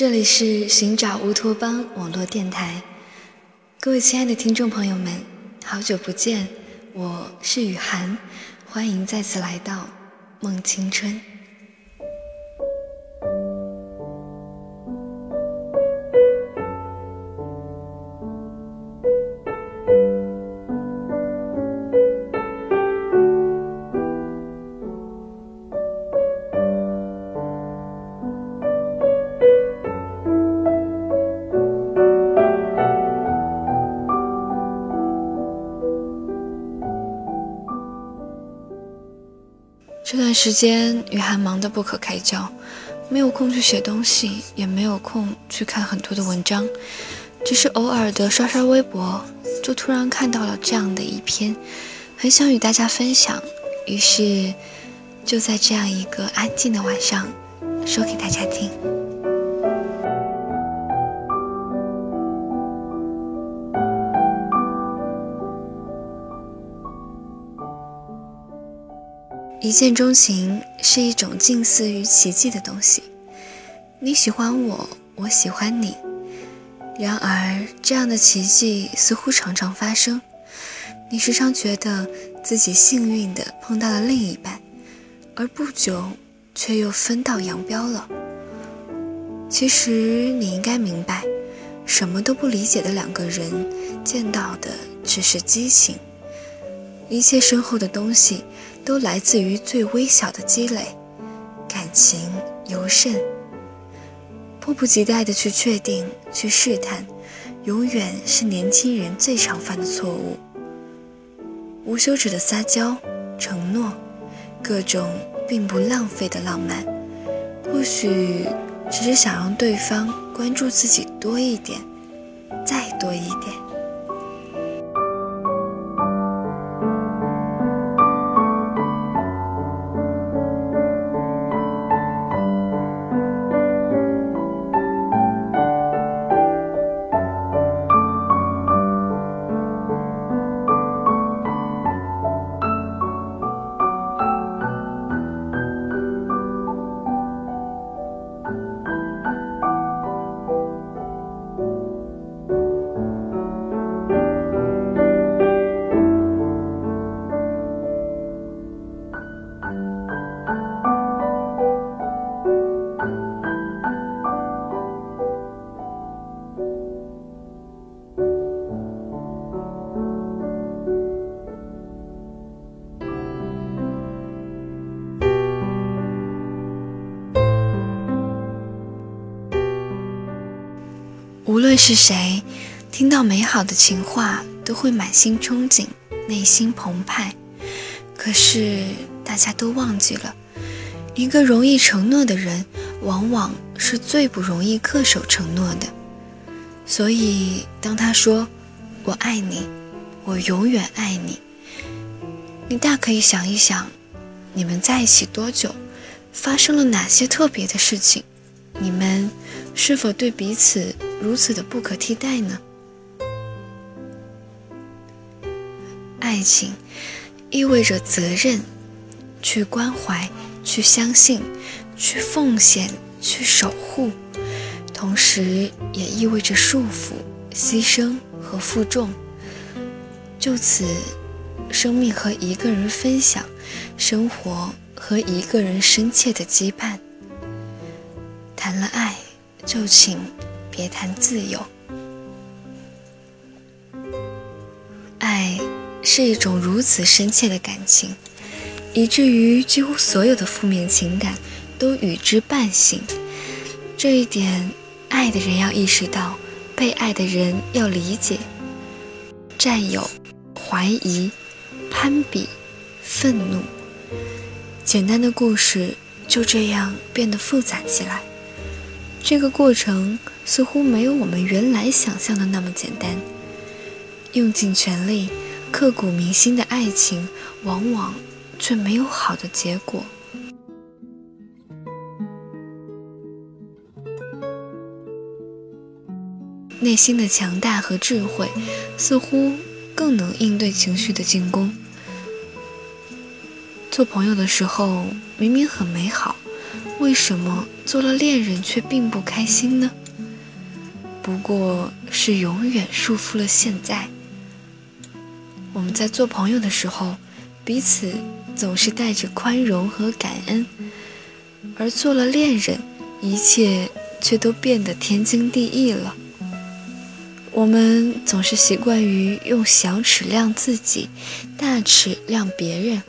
这里是寻找乌托邦网络电台，各位亲爱的听众朋友们，好久不见，我是雨涵，欢迎再次来到梦青春。段时间，雨涵忙得不可开交，没有空去写东西，也没有空去看很多的文章，只是偶尔的刷刷微博，就突然看到了这样的一篇，很想与大家分享，于是就在这样一个安静的晚上，说给大家听。一见钟情是一种近似于奇迹的东西。你喜欢我，我喜欢你。然而，这样的奇迹似乎常常发生。你时常觉得自己幸运地碰到了另一半，而不久却又分道扬镳了。其实，你应该明白，什么都不理解的两个人见到的只是激情，一切深厚的东西。都来自于最微小的积累，感情尤甚。迫不及待地去确定、去试探，永远是年轻人最常犯的错误。无休止的撒娇、承诺，各种并不浪费的浪漫，或许只是想让对方关注自己多一点，再多一点。是谁，听到美好的情话都会满心憧憬，内心澎湃。可是大家都忘记了，一个容易承诺的人，往往是最不容易恪守承诺的。所以，当他说“我爱你，我永远爱你”，你大可以想一想，你们在一起多久，发生了哪些特别的事情，你们是否对彼此？如此的不可替代呢？爱情意味着责任，去关怀，去相信，去奉献，去守护，同时也意味着束缚、牺牲和负重。就此，生命和一个人分享，生活和一个人深切的羁绊。谈了爱，就请。别谈自由，爱是一种如此深切的感情，以至于几乎所有的负面情感都与之伴行。这一点，爱的人要意识到，被爱的人要理解。占有、怀疑、攀比、愤怒，简单的故事就这样变得复杂起来。这个过程似乎没有我们原来想象的那么简单。用尽全力、刻骨铭心的爱情，往往却没有好的结果。内心的强大和智慧，似乎更能应对情绪的进攻。做朋友的时候，明明很美好。为什么做了恋人却并不开心呢？不过是永远束缚了现在。我们在做朋友的时候，彼此总是带着宽容和感恩；而做了恋人，一切却都变得天经地义了。我们总是习惯于用小尺量自己，大尺量别人。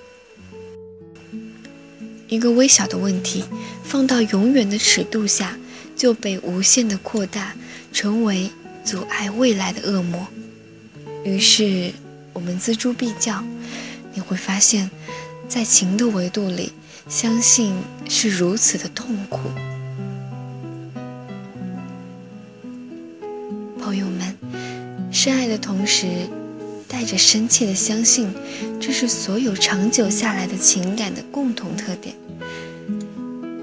一个微小的问题，放到永远的尺度下，就被无限的扩大，成为阻碍未来的恶魔。于是，我们锱铢必较，你会发现，在情的维度里，相信是如此的痛苦。朋友们，深爱的同时，带着深切的相信，这是所有长久下来的情感的共同特点。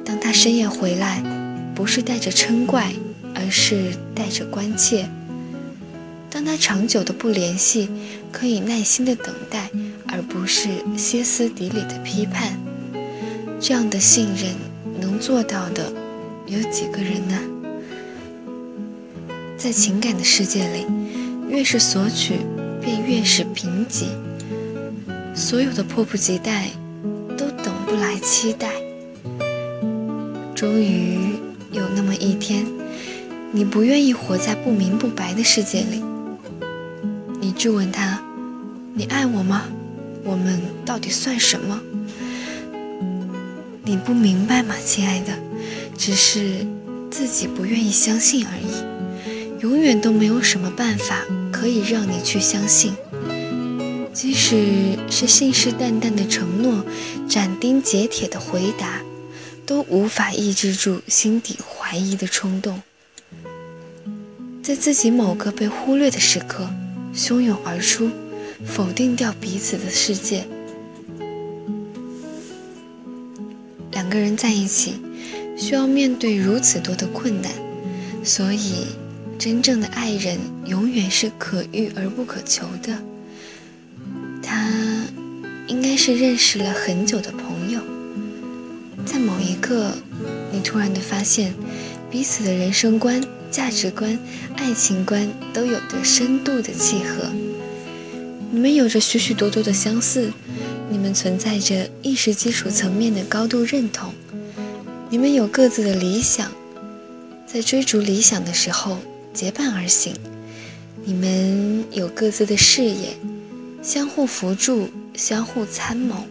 当他深夜回来，不是带着嗔怪，而是带着关切；当他长久的不联系，可以耐心的等待，而不是歇斯底里的批判。这样的信任，能做到的有几个人呢？在情感的世界里，越是索取，便越是贫瘠。所有的迫不及待，都等不来期待。终于有那么一天，你不愿意活在不明不白的世界里。你质问他：“你爱我吗？我们到底算什么？”你不明白吗，亲爱的？只是自己不愿意相信而已。永远都没有什么办法可以让你去相信，即使是信誓旦旦的承诺、斩钉截铁的回答，都无法抑制住心底怀疑的冲动。在自己某个被忽略的时刻，汹涌而出，否定掉彼此的世界。两个人在一起，需要面对如此多的困难，所以。真正的爱人永远是可遇而不可求的。他应该是认识了很久的朋友，在某一刻，你突然的发现，彼此的人生观、价值观、爱情观都有着深度的契合。你们有着许许多多的相似，你们存在着意识基础层面的高度认同，你们有各自的理想，在追逐理想的时候。结伴而行，你们有各自的事业，相互扶助，相互参谋。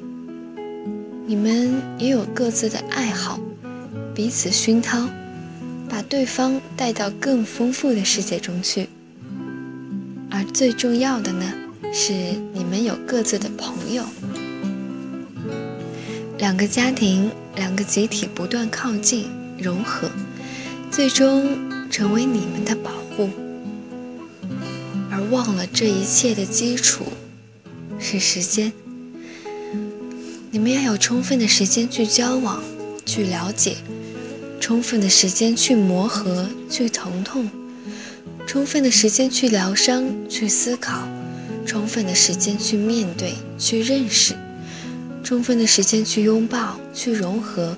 你们也有各自的爱好，彼此熏陶，把对方带到更丰富的世界中去。而最重要的呢，是你们有各自的朋友。两个家庭，两个集体不断靠近融合，最终。成为你们的保护，而忘了这一切的基础是时间。你们要有充分的时间去交往、去了解，充分的时间去磨合、去疼痛，充分的时间去疗伤、去思考，充分的时间去面对、去认识，充分的时间去拥抱、去融合，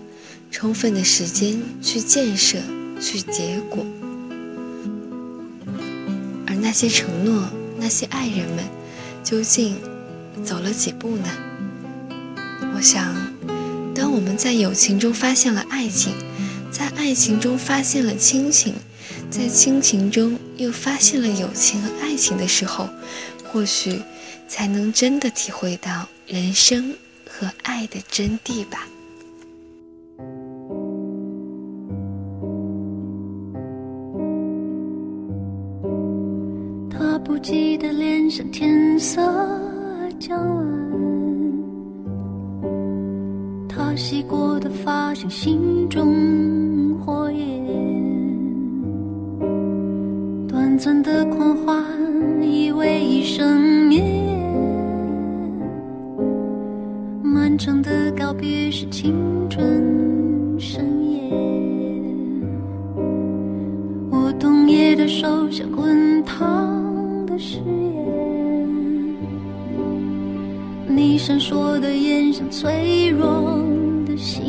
充分的时间去建设、去结果。那些承诺，那些爱人们，究竟走了几步呢？我想，当我们在友情中发现了爱情，在爱情中发现了亲情，在亲情中又发现了友情和爱情的时候，或许才能真的体会到人生和爱的真谛吧。羁的脸上天色将晚，他洗过的发像心中火焰，短暂的狂欢以为一生绵漫长的告别是青春盛宴，我冬夜的手像滚烫。的誓言，你闪烁的眼像脆弱的心。